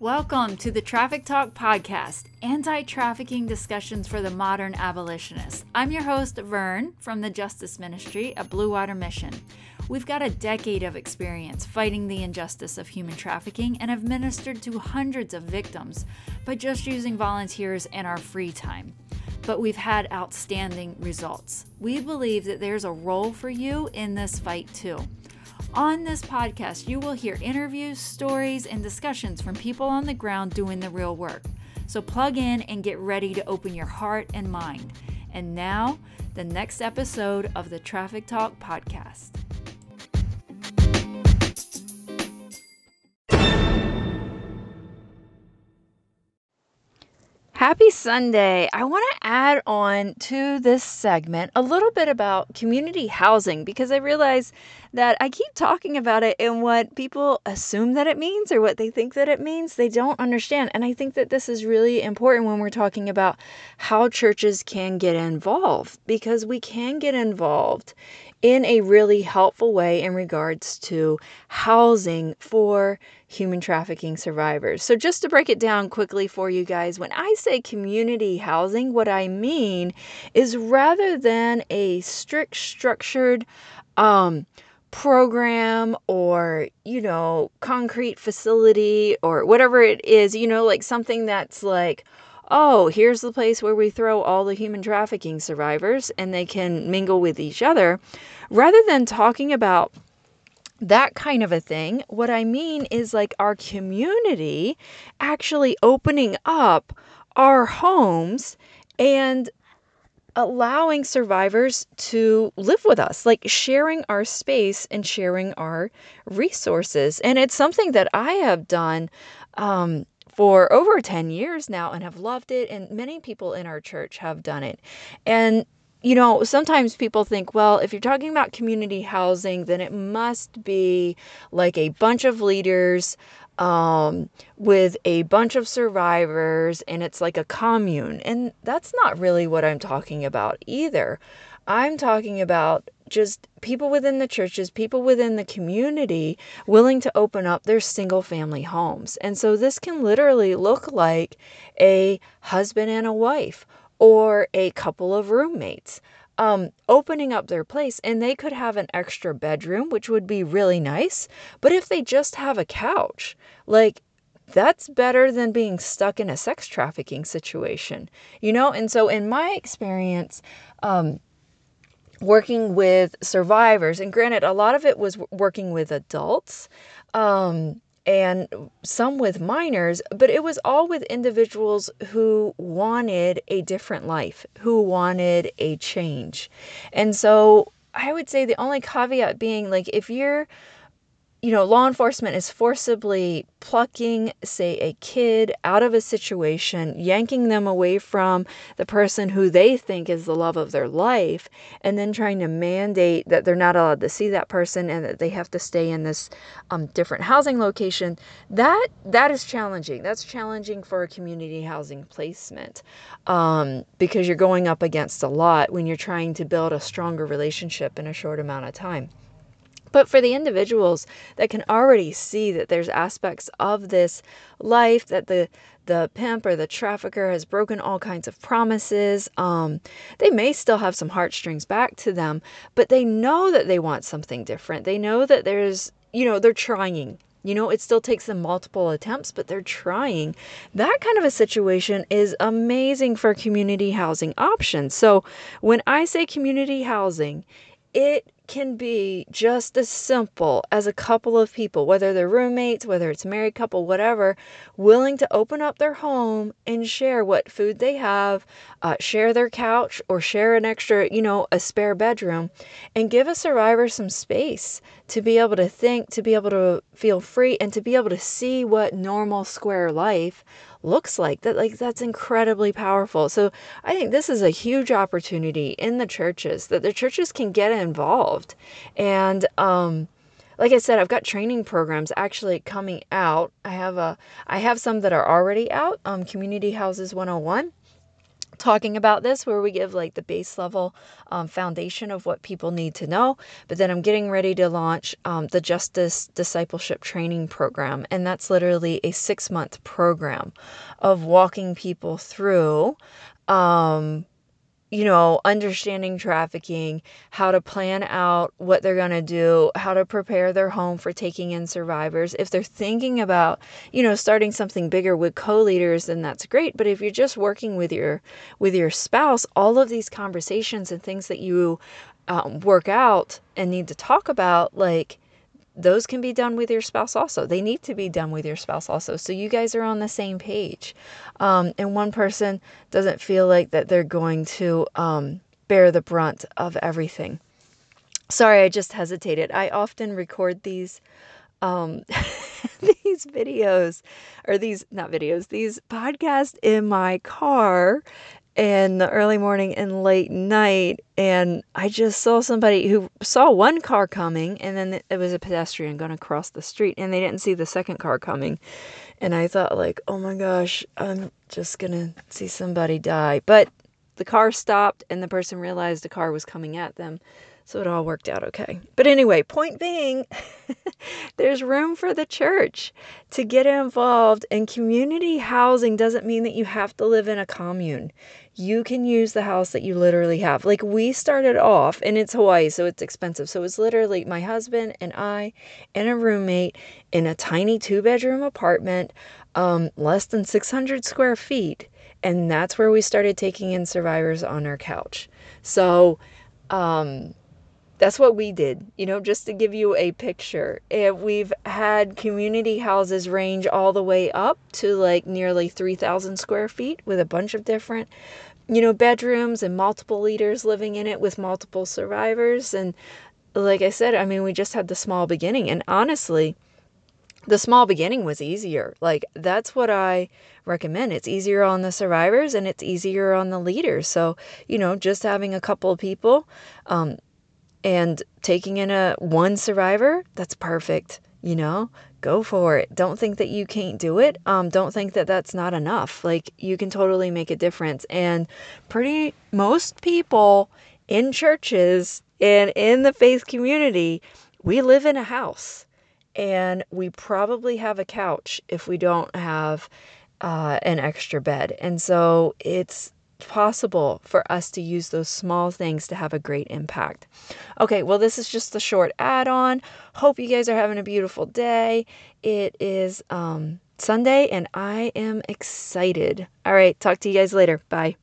Welcome to the Traffic Talk Podcast, anti trafficking discussions for the modern abolitionist. I'm your host, Vern, from the Justice Ministry at Blue Water Mission. We've got a decade of experience fighting the injustice of human trafficking and have ministered to hundreds of victims by just using volunteers in our free time. But we've had outstanding results. We believe that there's a role for you in this fight too. On this podcast, you will hear interviews, stories, and discussions from people on the ground doing the real work. So plug in and get ready to open your heart and mind. And now, the next episode of the Traffic Talk podcast. Happy Sunday. I want to add on to this segment a little bit about community housing because I realize that I keep talking about it and what people assume that it means or what they think that it means, they don't understand. And I think that this is really important when we're talking about how churches can get involved because we can get involved in a really helpful way in regards to housing for human trafficking survivors. So, just to break it down quickly for you guys, when I say community housing, what I mean is rather than a strict, structured, um, program or you know concrete facility or whatever it is you know like something that's like oh here's the place where we throw all the human trafficking survivors and they can mingle with each other rather than talking about that kind of a thing. What I mean is like our community actually opening up our homes and allowing survivors to live with us, like sharing our space and sharing our resources. And it's something that I have done um, for over 10 years now and have loved it. And many people in our church have done it. And you know, sometimes people think, well, if you're talking about community housing, then it must be like a bunch of leaders um, with a bunch of survivors and it's like a commune. And that's not really what I'm talking about either. I'm talking about just people within the churches, people within the community willing to open up their single family homes. And so this can literally look like a husband and a wife or a couple of roommates um, opening up their place and they could have an extra bedroom, which would be really nice. But if they just have a couch, like that's better than being stuck in a sex trafficking situation, you know? And so, in my experience, um, working with survivors, and granted, a lot of it was working with adults. Um, and some with minors, but it was all with individuals who wanted a different life, who wanted a change. And so I would say the only caveat being like if you're you know, law enforcement is forcibly plucking, say, a kid out of a situation, yanking them away from the person who they think is the love of their life, and then trying to mandate that they're not allowed to see that person and that they have to stay in this um, different housing location. That that is challenging. That's challenging for a community housing placement um, because you're going up against a lot when you're trying to build a stronger relationship in a short amount of time. But for the individuals that can already see that there's aspects of this life that the the pimp or the trafficker has broken all kinds of promises. Um, they may still have some heartstrings back to them, but they know that they want something different. They know that there's, you know, they're trying. You know, it still takes them multiple attempts, but they're trying. That kind of a situation is amazing for community housing options. So when I say community housing, it can be just as simple as a couple of people, whether they're roommates, whether it's a married couple, whatever, willing to open up their home and share what food they have, uh, share their couch, or share an extra, you know, a spare bedroom, and give a survivor some space to be able to think, to be able to feel free, and to be able to see what normal square life looks like. That like that's incredibly powerful. So i think this is a huge opportunity in the churches that the churches can get involved and um like I said, I've got training programs actually coming out. I have a I have some that are already out. Um, Community Houses 101 talking about this where we give like the base level um, foundation of what people need to know but then i'm getting ready to launch um, the justice discipleship training program and that's literally a six month program of walking people through um, you know, understanding trafficking, how to plan out what they're going to do, how to prepare their home for taking in survivors. If they're thinking about, you know, starting something bigger with co-leaders, then that's great. But if you're just working with your with your spouse, all of these conversations and things that you um, work out and need to talk about, like those can be done with your spouse also. They need to be done with your spouse also. So you guys are on the same page. Um, and one person doesn't feel like that they're going to um, bear the brunt of everything. Sorry, I just hesitated. I often record these um, these videos or these not videos, these podcasts in my car in the early morning and late night and I just saw somebody who saw one car coming and then it was a pedestrian going across the street and they didn't see the second car coming and I thought like oh my gosh I'm just going to see somebody die but the car stopped and the person realized the car was coming at them so it all worked out okay. But anyway, point being, there's room for the church to get involved, and community housing doesn't mean that you have to live in a commune. You can use the house that you literally have. Like we started off, and it's Hawaii, so it's expensive. So it's literally my husband and I and a roommate in a tiny two bedroom apartment, um, less than 600 square feet. And that's where we started taking in survivors on our couch. So, um, that's what we did, you know, just to give you a picture. If we've had community houses range all the way up to like nearly 3,000 square feet with a bunch of different, you know, bedrooms and multiple leaders living in it with multiple survivors. And like I said, I mean, we just had the small beginning. And honestly, the small beginning was easier. Like, that's what I recommend. It's easier on the survivors and it's easier on the leaders. So, you know, just having a couple of people, um, and taking in a one survivor, that's perfect, you know? Go for it. Don't think that you can't do it. Um don't think that that's not enough. Like you can totally make a difference and pretty most people in churches and in the faith community, we live in a house and we probably have a couch if we don't have uh, an extra bed. And so it's possible for us to use those small things to have a great impact. Okay, well, this is just a short add on. Hope you guys are having a beautiful day. It is um, Sunday, and I am excited. All right, talk to you guys later. Bye.